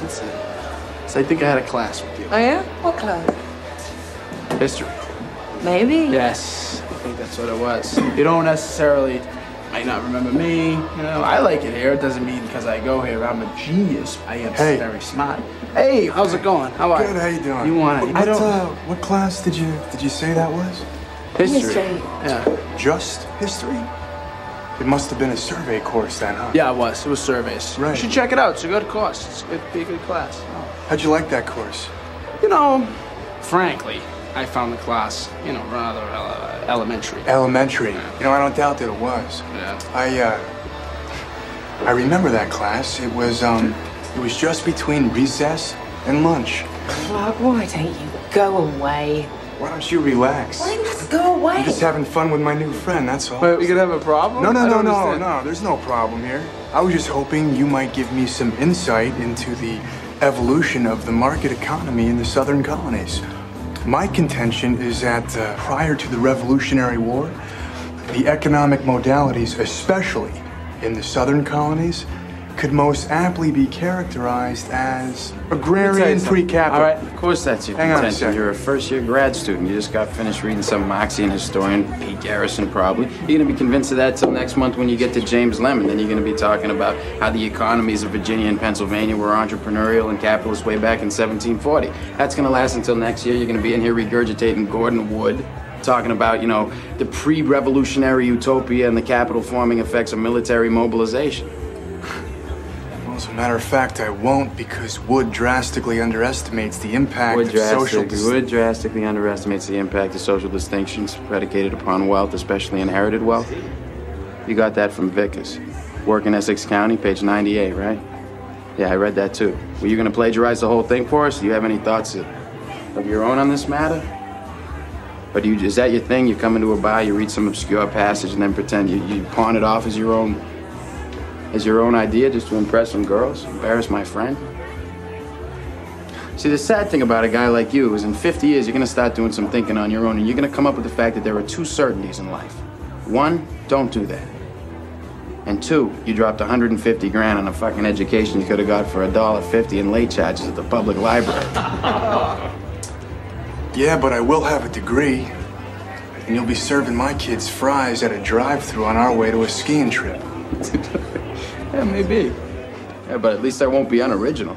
That's it. So I think I had a class with you. Oh yeah? What class? History. Maybe. Yes, I think that's what it was. You don't necessarily might not remember me. You know, I like it here. It doesn't mean because I go here I'm a genius. I am Hey. very smart. Hey, how's it going? How are Good, how you doing? You want it? What, I don't. uh, what class did you did you say that was? history. History. Yeah. Just history? It must have been a survey course then, huh? Yeah, it was. It was surveys. Right. You should check it out. It's a good course. It's it'd be a good class. How'd you like that course? You know, frankly, I found the class, you know, rather uh, elementary. Elementary. You know, I don't doubt that it was. Yeah. I uh I remember that class. It was um it was just between recess and lunch. Clark, why don't you go away? Why don't you relax? Why not go away? I'm just having fun with my new friend, that's all. But we could have a problem? No, no, I no, no, understand. no. There's no problem here. I was just hoping you might give me some insight into the evolution of the market economy in the southern colonies. My contention is that uh, prior to the Revolutionary War, the economic modalities, especially in the southern colonies, could most aptly be characterized as agrarian pre-capital. All right. Of course that's your Hang contention. You're a first year grad student. You just got finished reading some Marxian historian, Pete Garrison probably. You're gonna be convinced of that till next month when you get to James Lemon. Then you're gonna be talking about how the economies of Virginia and Pennsylvania were entrepreneurial and capitalist way back in 1740. That's gonna last until next year. You're gonna be in here regurgitating Gordon Wood. Talking about, you know, the pre revolutionary utopia and the capital forming effects of military mobilization. As a matter of fact, I won't because Wood drastically underestimates the impact Wood, of social dis- Wood drastically underestimates the impact of social distinctions predicated upon wealth, especially inherited wealth. You got that from Vickers. Work in Essex County, page 98, right? Yeah, I read that too. Were you going to plagiarize the whole thing for us? Do you have any thoughts of, of your own on this matter? Or do you, is that your thing? You come into a bar, you read some obscure passage, and then pretend you, you pawn it off as your own as your own idea just to impress some girls? Embarrass my friend? See, the sad thing about a guy like you is in 50 years, you're gonna start doing some thinking on your own, and you're gonna come up with the fact that there are two certainties in life. One, don't do that. And two, you dropped 150 grand on a fucking education you could have got for a dollar fifty in late charges at the public library. Yeah, but I will have a degree. And you'll be serving my kids fries at a drive-through on our way to a skiing trip. yeah, maybe. Yeah, but at least I won't be unoriginal.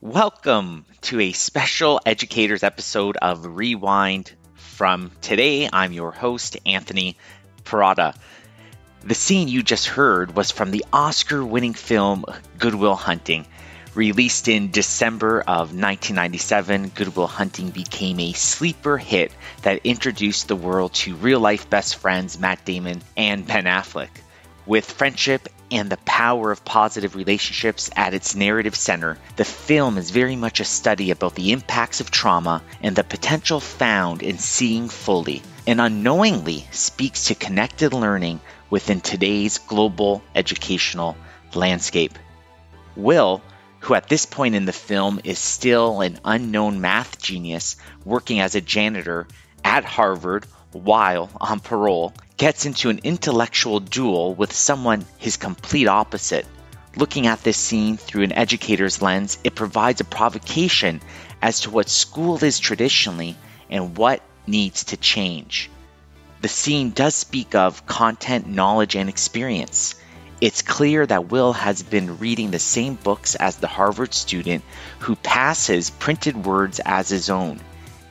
Welcome to a special educators episode of Rewind. From today, I'm your host, Anthony Perrotta. The scene you just heard was from the Oscar winning film Good Will Hunting. Released in December of 1997, Good Will Hunting became a sleeper hit that introduced the world to real life best friends Matt Damon and Ben Affleck. With friendship and the power of positive relationships at its narrative center, the film is very much a study about the impacts of trauma and the potential found in seeing fully, and unknowingly speaks to connected learning within today's global educational landscape. Will, who at this point in the film is still an unknown math genius working as a janitor at Harvard while on parole, gets into an intellectual duel with someone his complete opposite. Looking at this scene through an educator's lens, it provides a provocation as to what school is traditionally and what needs to change. The scene does speak of content, knowledge, and experience. It's clear that Will has been reading the same books as the Harvard student who passes printed words as his own.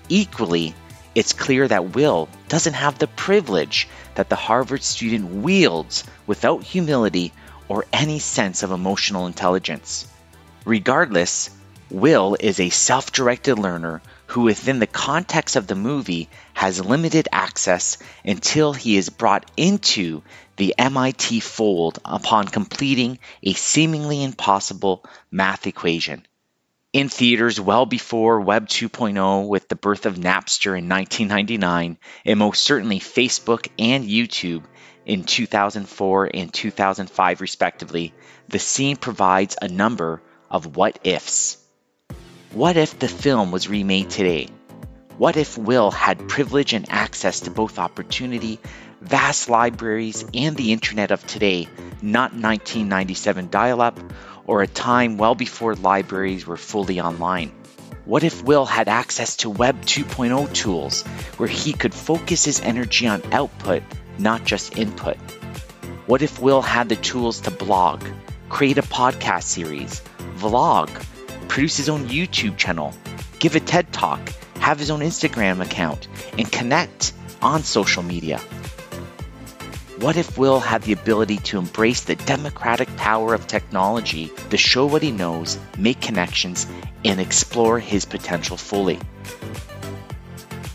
Equally, it's clear that Will doesn't have the privilege that the Harvard student wields without humility or any sense of emotional intelligence. Regardless, Will is a self directed learner who, within the context of the movie, has limited access until he is brought into the MIT fold upon completing a seemingly impossible math equation. In theaters well before Web 2.0 with the birth of Napster in 1999, and most certainly Facebook and YouTube in 2004 and 2005, respectively, the scene provides a number of what ifs. What if the film was remade today? What if Will had privilege and access to both opportunity vast libraries, and the internet of today, not 1997 dial up or a time well before libraries were fully online? What if Will had access to Web 2.0 tools where he could focus his energy on output, not just input? What if Will had the tools to blog, create a podcast series, vlog, produce his own YouTube channel, give a TED talk, have his own Instagram account, and connect on social media? What if Will had the ability to embrace the democratic power of technology to show what he knows, make connections, and explore his potential fully?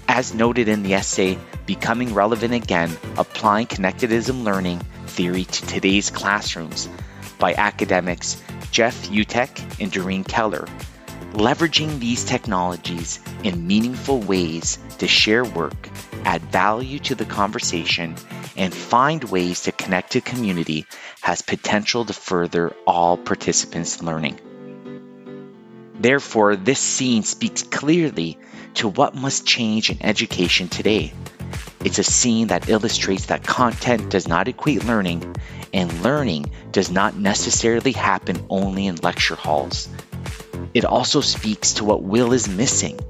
As noted in the essay, Becoming Relevant Again Applying Connectivism Learning Theory to Today's Classrooms by academics Jeff Utecht and Doreen Keller, leveraging these technologies in meaningful ways to share work, add value to the conversation, and find ways to connect to community has potential to further all participants' learning. Therefore, this scene speaks clearly to what must change in education today. It's a scene that illustrates that content does not equate learning, and learning does not necessarily happen only in lecture halls. It also speaks to what Will is missing,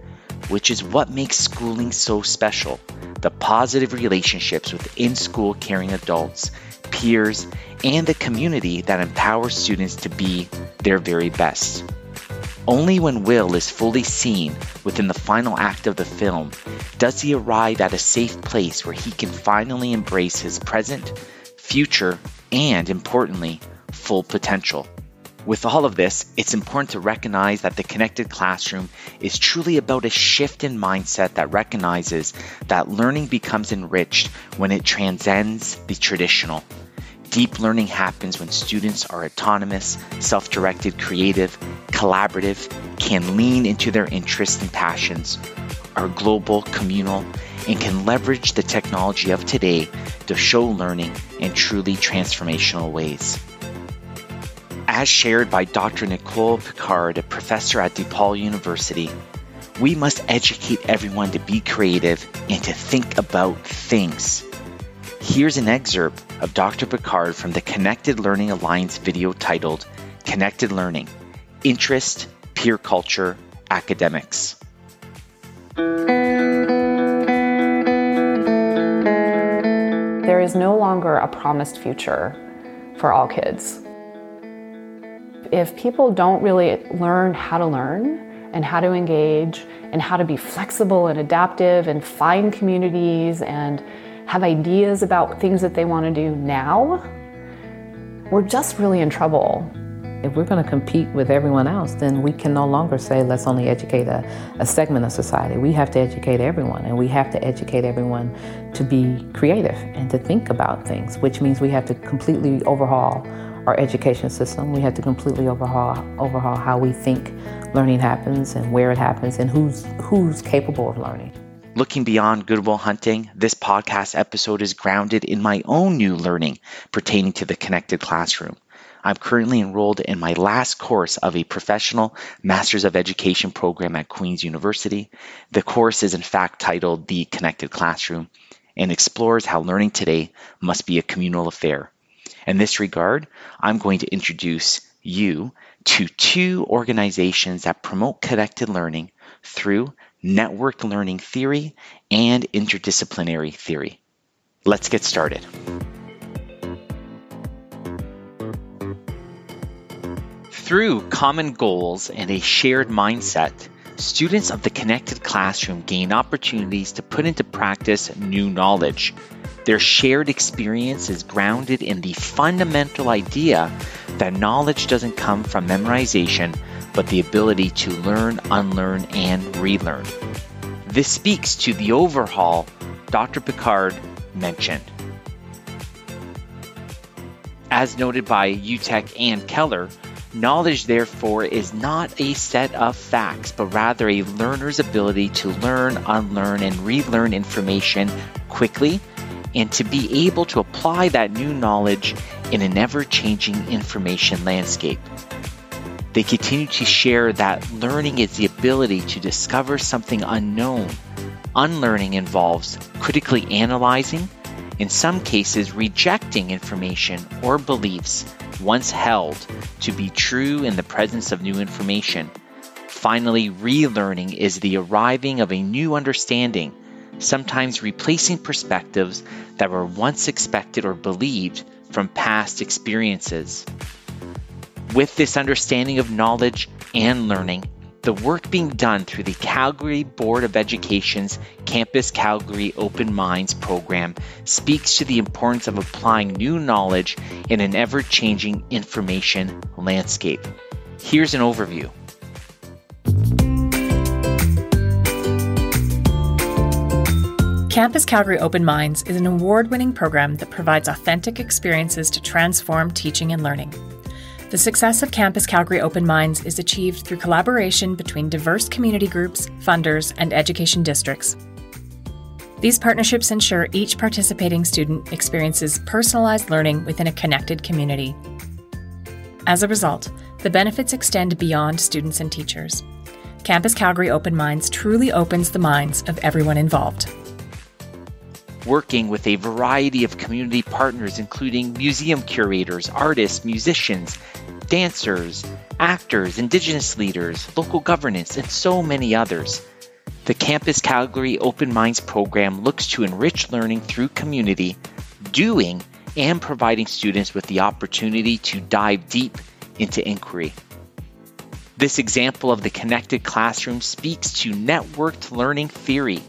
which is what makes schooling so special the positive relationships with in school caring adults, peers, and the community that empowers students to be their very best. Only when Will is fully seen within the final act of the film does he arrive at a safe place where he can finally embrace his present, future, and importantly, full potential. With all of this, it's important to recognize that the connected classroom is truly about a shift in mindset that recognizes that learning becomes enriched when it transcends the traditional. Deep learning happens when students are autonomous, self directed, creative, collaborative, can lean into their interests and passions, are global, communal, and can leverage the technology of today to show learning in truly transformational ways. As shared by Dr. Nicole Pinkard, a professor at DePaul University, we must educate everyone to be creative and to think about things. Here's an excerpt of Dr. Pinkard from the Connected Learning Alliance video titled Connected Learning Interest, Peer Culture, Academics. There is no longer a promised future for all kids if people don't really learn how to learn and how to engage and how to be flexible and adaptive and find communities and have ideas about things that they want to do now, we're just really in trouble. If we're going to compete with everyone else, then we can no longer say, let's only educate a, a, segment of society. We have to educate everyone, and we have to educate everyone to be creative and to think about things, which means we have to completely overhaul our education system. We have to completely overhaul overhaul how we think learning happens and where it happens and who's who's capable of learning. Looking beyond Good Will Hunting, this podcast episode is grounded in my own new learning pertaining to the connected classroom. I'm currently enrolled in my last course of a professional Masters of Education program at Queen's University. The course is in fact titled The Connected Classroom and explores how learning today must be a communal affair. In this regard, I'm going to introduce you to two organizations that promote connected learning through network learning theory and interdisciplinary theory. Let's get started. Through common goals and a shared mindset, students of the connected classroom gain opportunities to put into practice new knowledge their shared experience is grounded in the fundamental idea that knowledge doesn't come from memorization, but the ability to learn, unlearn, and relearn. This speaks to the overhaul Dr. Pinkard mentioned. As noted by Utecht and Keller, knowledge therefore is not a set of facts, but rather a learner's ability to learn, unlearn, and relearn information quickly and to be able to apply that new knowledge in an ever changing information landscape. They continue to share that learning is the ability to discover something unknown. Unlearning involves critically analyzing, in some cases rejecting information or beliefs once held to be true in the presence of new information. Finally, relearning is the arriving of a new understanding, sometimes replacing perspectives that were once expected or believed from past experiences. With this understanding of knowledge and learning, the work being done through the Calgary Board of Education's Campus Calgary Open Minds program speaks to the importance of applying new knowledge in an ever changing information landscape. Here's an overview. Campus Calgary Open Minds is an award winning program that provides authentic experiences to transform teaching and learning. The success of Campus Calgary Open Minds is achieved through collaboration between diverse community groups, funders, and education districts. These partnerships ensure each participating student experiences personalized learning within a connected community. As a result, the benefits extend beyond students and teachers. Campus Calgary Open Minds truly opens the minds of everyone involved working with a variety of community partners, including museum curators, artists, musicians, dancers, actors, Indigenous leaders, local governance, and so many others. The Campus Calgary Open Minds program looks to enrich learning through community, doing, and providing students with the opportunity to dive deep into inquiry. This example of the connected classroom speaks to networked learning theory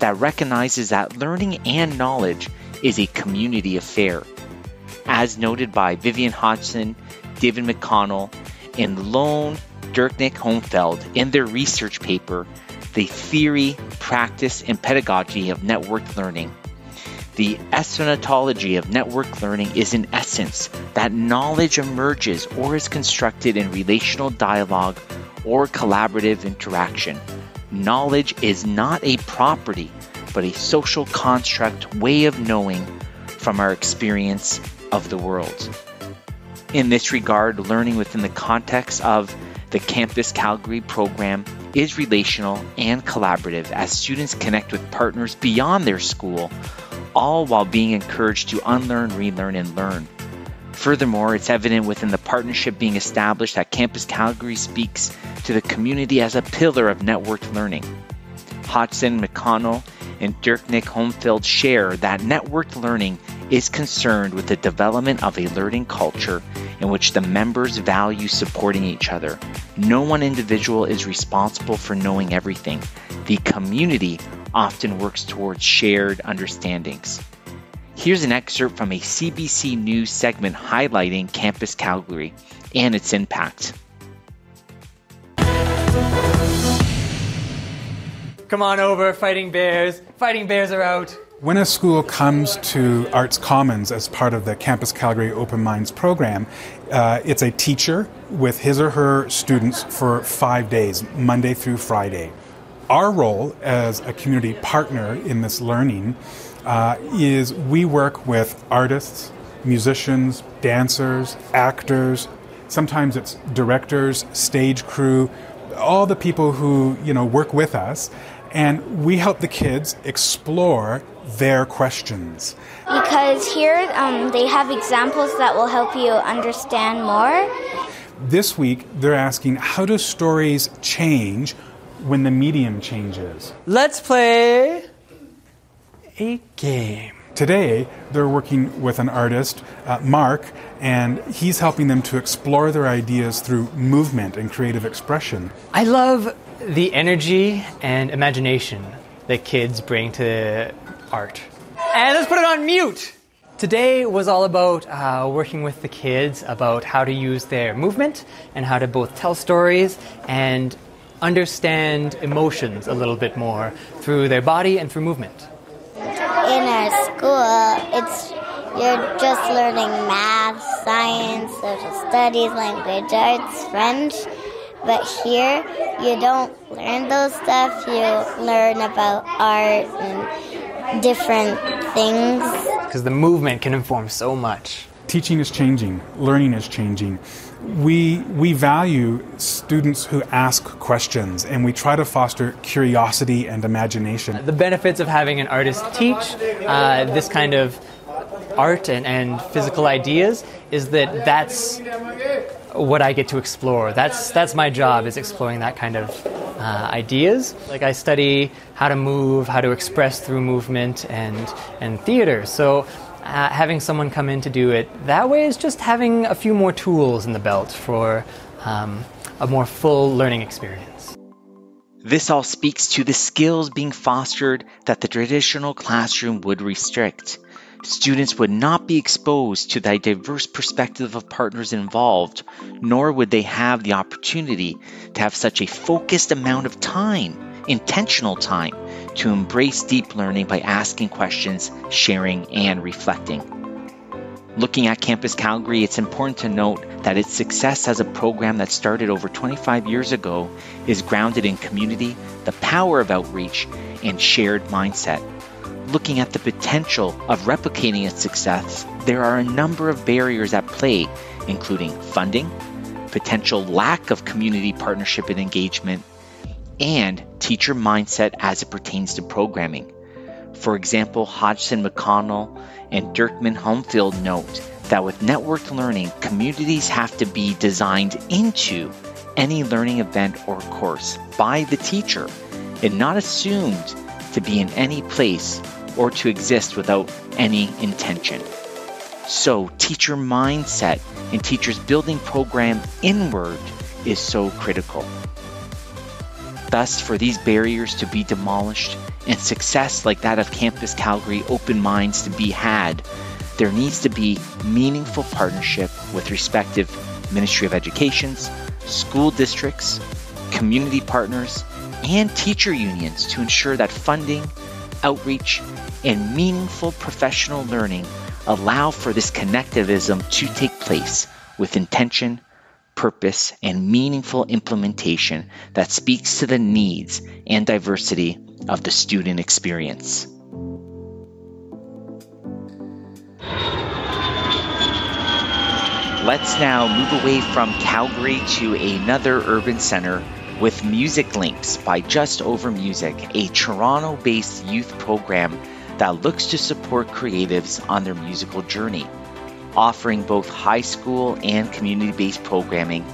that recognizes that learning and knowledge is a community affair. As noted by Vivian Hodgson, David McConnell, and Lone Dirckinck-Holmfeld in their research paper, The Theory, Practice, and Pedagogy of Networked Learning. The eschatology of network learning is, in essence, that knowledge emerges or is constructed in relational dialogue or collaborative interaction knowledge is not a property, but a social construct way of knowing from our experience of the world. In this regard, learning within the context of the Campus Calgary program is relational and collaborative as students connect with partners beyond their school, all while being encouraged to unlearn, relearn, and learn. Furthermore, it's evident within the partnership being established that Campus Calgary speaks to the community as a pillar of networked learning. Hodgson, McConnell, and Dirckinck-Holmfeld share that networked learning is concerned with the development of a learning culture in which the members value supporting each other. No one individual is responsible for knowing everything. The community often works towards shared understandings. Here's an excerpt from a CBC News segment highlighting Campus Calgary and its impact. Come on over, fighting bears. Fighting bears are out. When a school comes to Arts Commons as part of the Campus Calgary Open Minds program, uh, it's a teacher with his or her students for five days, Monday through Friday. Our role as a community partner in this learning uh, is we work with artists, musicians, dancers, actors. Sometimes it's directors, stage crew, all the people who you know work with us, and we help the kids explore their questions. Because here um, they have examples that will help you understand more. This week they're asking how do stories change when the medium changes? Let's play a game. Today, they're working with an artist, uh, Mark, and he's helping them to explore their ideas through movement and creative expression. I love the energy and imagination that kids bring to art. And let's put it on mute! Today was all about uh, working with the kids about how to use their movement and how to both tell stories and understand emotions a little bit more through their body and through movement in our school, it's you're just learning math, science, social studies, language arts, French. But here, you don't learn those stuff. You learn about art and different things. Because the movement can inform so much. Teaching is changing, learning is changing we we value students who ask questions and we try to foster curiosity and imagination. The benefits of having an artist teach uh, this kind of art and, and physical ideas is that that's what I get to explore. That's that's my job is exploring that kind of uh, ideas. Like I study how to move, how to express through movement and and theater. So uh, having someone come in to do it that way is just having a few more tools in the belt for um, a more full learning experience. This all speaks to the skills being fostered that the traditional classroom would restrict. Students would not be exposed to the diverse perspective of partners involved, nor would they have the opportunity to have such a focused amount of time, intentional time, to embrace deep learning by asking questions, sharing, and reflecting. Looking at Campus Calgary, it's important to note that its success as a program that started over 25 years ago is grounded in community, the power of outreach, and shared mindset. Looking at the potential of replicating its success, there are a number of barriers at play, including funding, potential lack of community partnership and engagement, and teacher mindset as it pertains to programming. For example, Hodgson McConnell and Dirckinck-Holmfeld note that with networked learning, communities have to be designed into any learning event or course by the teacher and not assumed to be in any place or to exist without any intention. So, teacher mindset and teachers building program inward is so critical. Thus, for these barriers to be demolished and success like that of Campus Calgary Open Minds to be had, there needs to be meaningful partnership with respective Ministry of Educations, school districts, community partners, and teacher unions to ensure that funding, outreach, and meaningful professional learning allow for this connectivism to take place with intention purpose, and meaningful implementation that speaks to the needs and diversity of the student experience. Let's now move away from Calgary to another urban center with Music Links by Just Over Music, a Toronto based youth program that looks to support creatives on their musical journey offering both high school and community based programming.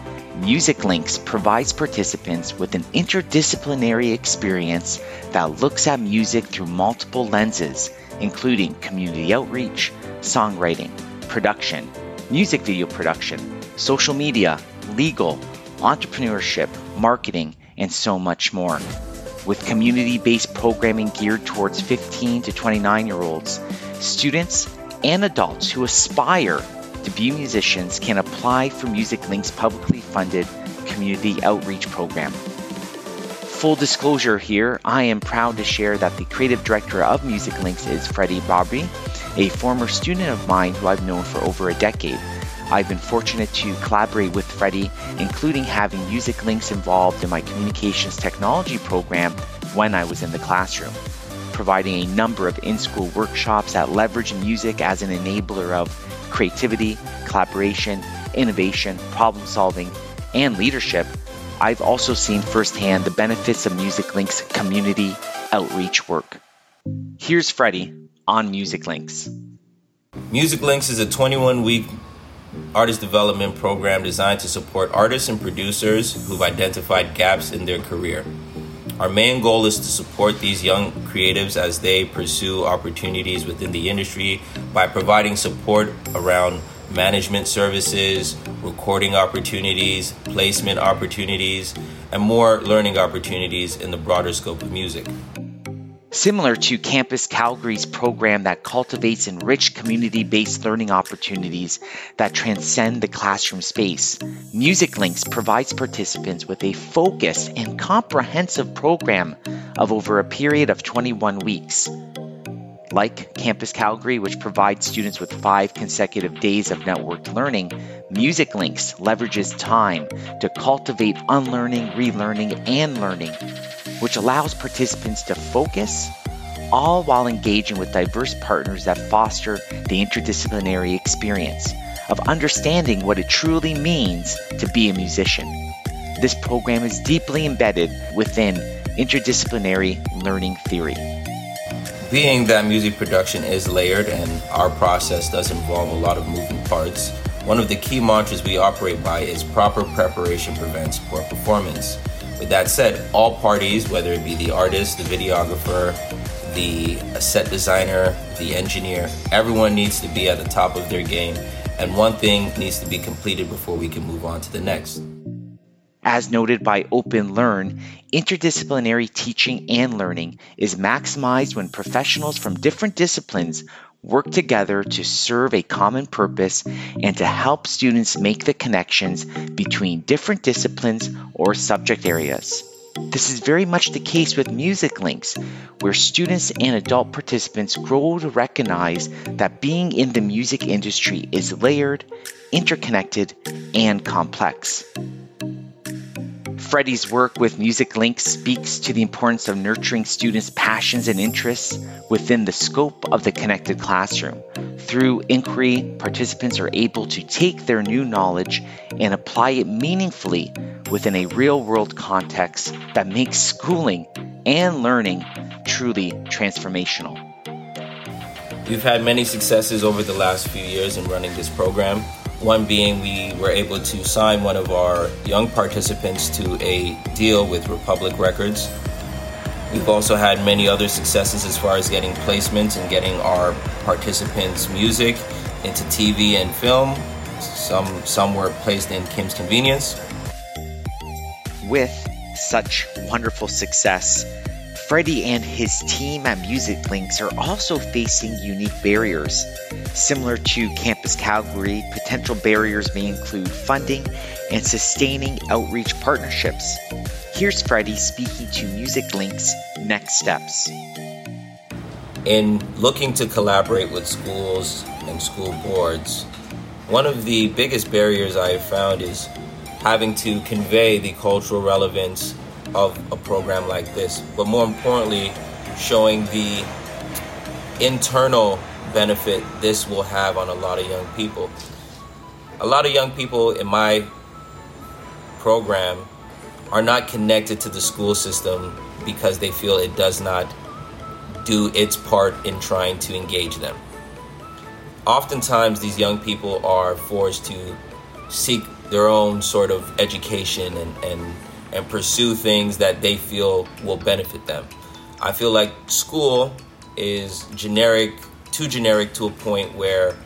Music Links provides participants with an interdisciplinary experience that looks at music through multiple lenses, including community outreach, songwriting, production, music video production, social media, legal, entrepreneurship, marketing, and so much more. With community based programming geared towards 15 to 29 year olds, students and adults who aspire to be musicians can apply for Music Link's publicly funded community outreach program. Full disclosure here, I am proud to share that the creative director of Music Links is Freddie Bobby, a former student of mine who I've known for over a decade. I've been fortunate to collaborate with Freddie, including having Music Links involved in my communications technology program when I was in the classroom providing a number of in school workshops that leverage music as an enabler of creativity, collaboration, innovation, problem solving, and leadership, I've also seen firsthand the benefits of Music Links community outreach work. Here's Freddie on Music Links. Music Links is a 21 week artist development program designed to support artists and producers who've identified gaps in their career. Our main goal is to support these young creatives as they pursue opportunities within the industry by providing support around management services, recording opportunities, placement opportunities, and more learning opportunities in the broader scope of music. Similar to Campus Calgary's program that cultivates enriched community based learning opportunities that transcend the classroom space, Music Links provides participants with a focused and comprehensive program of over a period of 21 weeks. Like Campus Calgary, which provides students with five consecutive days of networked learning, Music Links leverages time to cultivate unlearning, relearning, and learning which allows participants to focus, all while engaging with diverse partners that foster the interdisciplinary experience of understanding what it truly means to be a musician. This program is deeply embedded within interdisciplinary learning theory. Being that music production is layered and our process does involve a lot of moving parts, one of the key mantras we operate by is proper preparation prevents poor performance. With that said, all parties, whether it be the artist, the videographer, the set designer, the engineer, everyone needs to be at the top of their game, and one thing needs to be completed before we can move on to the next. As noted by Open Learn, interdisciplinary teaching and learning is maximized when professionals from different disciplines work together to serve a common purpose and to help students make the connections between different disciplines or subject areas. This is very much the case with Music Links, where students and adult participants grow to recognize that being in the music industry is layered, interconnected, and complex. Freddie's work with Music Links speaks to the importance of nurturing students' passions and interests within the scope of the connected classroom. Through inquiry, participants are able to take their new knowledge and apply it meaningfully within a real world context that makes schooling and learning truly transformational. We've had many successes over the last few years in running this program. One being we were able to sign one of our young participants to a deal with Republic Records. We've also had many other successes as far as getting placements and getting our participants' music into TV and film. Some some were placed in Kim's Convenience. With such wonderful success, Freddie and his team at Music Links are also facing unique barriers. Similar to Campus Calgary, potential barriers may include funding and sustaining outreach partnerships. Here's Freddie speaking to Music Links' next steps. In looking to collaborate with schools and school boards, one of the biggest barriers I have found is having to convey the cultural relevance of a program like this, but more importantly, showing the internal benefit this will have on a lot of young people. A lot of young people in my program are not connected to the school system because they feel it does not do its part in trying to engage them. Oftentimes, these young people are forced to seek their own sort of education and, and and pursue things that they feel will benefit them. I feel like school is generic, too generic to a point where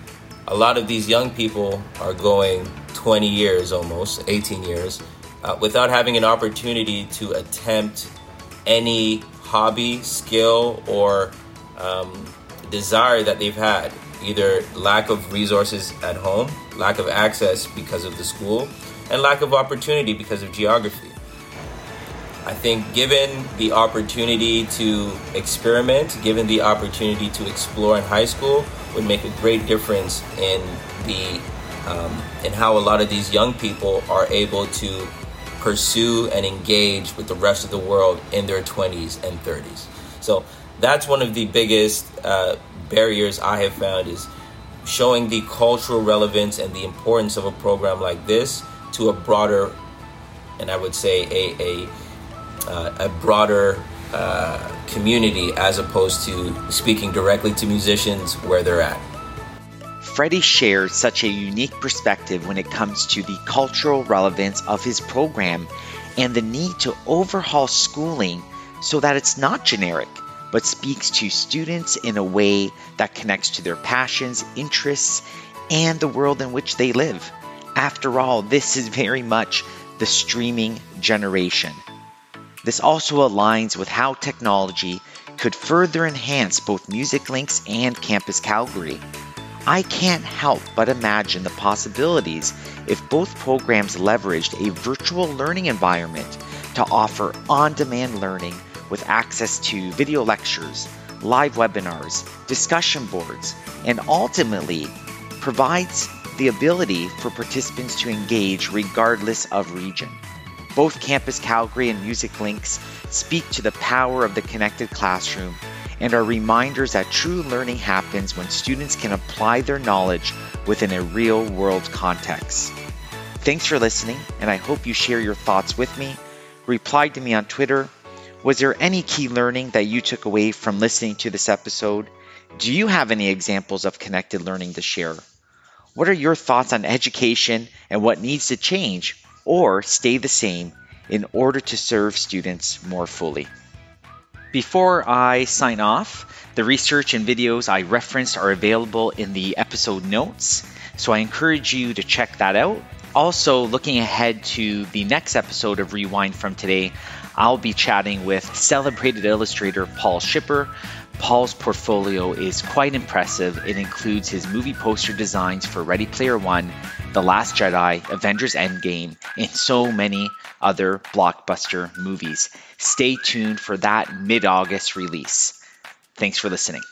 a lot of these young people are going 20 years almost, 18 years, uh, without having an opportunity to attempt any hobby, skill, or um, desire that they've had. Either lack of resources at home, lack of access because of the school, and lack of opportunity because of geography. I think given the opportunity to experiment, given the opportunity to explore in high school, would make a great difference in the um, in how a lot of these young people are able to pursue and engage with the rest of the world in their 20s and 30s. So that's one of the biggest uh, barriers I have found is showing the cultural relevance and the importance of a program like this to a broader, and I would say a, a uh, a broader uh, community as opposed to speaking directly to musicians where they're at. Freddie shares such a unique perspective when it comes to the cultural relevance of his program and the need to overhaul schooling so that it's not generic, but speaks to students in a way that connects to their passions, interests, and the world in which they live. After all, this is very much the streaming generation. This also aligns with how technology could further enhance both Music Links and Campus Calgary. I can't help but imagine the possibilities if both programs leveraged a virtual learning environment to offer on demand learning with access to video lectures, live webinars, discussion boards, and ultimately provides the ability for participants to engage regardless of region. Both Campus Calgary and Music Links speak to the power of the connected classroom and are reminders that true learning happens when students can apply their knowledge within a real world context. Thanks for listening, and I hope you share your thoughts with me. Reply to me on Twitter Was there any key learning that you took away from listening to this episode? Do you have any examples of connected learning to share? What are your thoughts on education and what needs to change or stay the same in order to serve students more fully? Before I sign off, the research and videos I referenced are available in the episode notes, so I encourage you to check that out. Also, looking ahead to the next episode of Rewind from today, I'll be chatting with celebrated illustrator Paul Shipper. Paul's portfolio is quite impressive. It includes his movie poster designs for Ready Player One, The Last Jedi, Avengers Endgame, and so many other blockbuster movies. Stay tuned for that mid August release. Thanks for listening.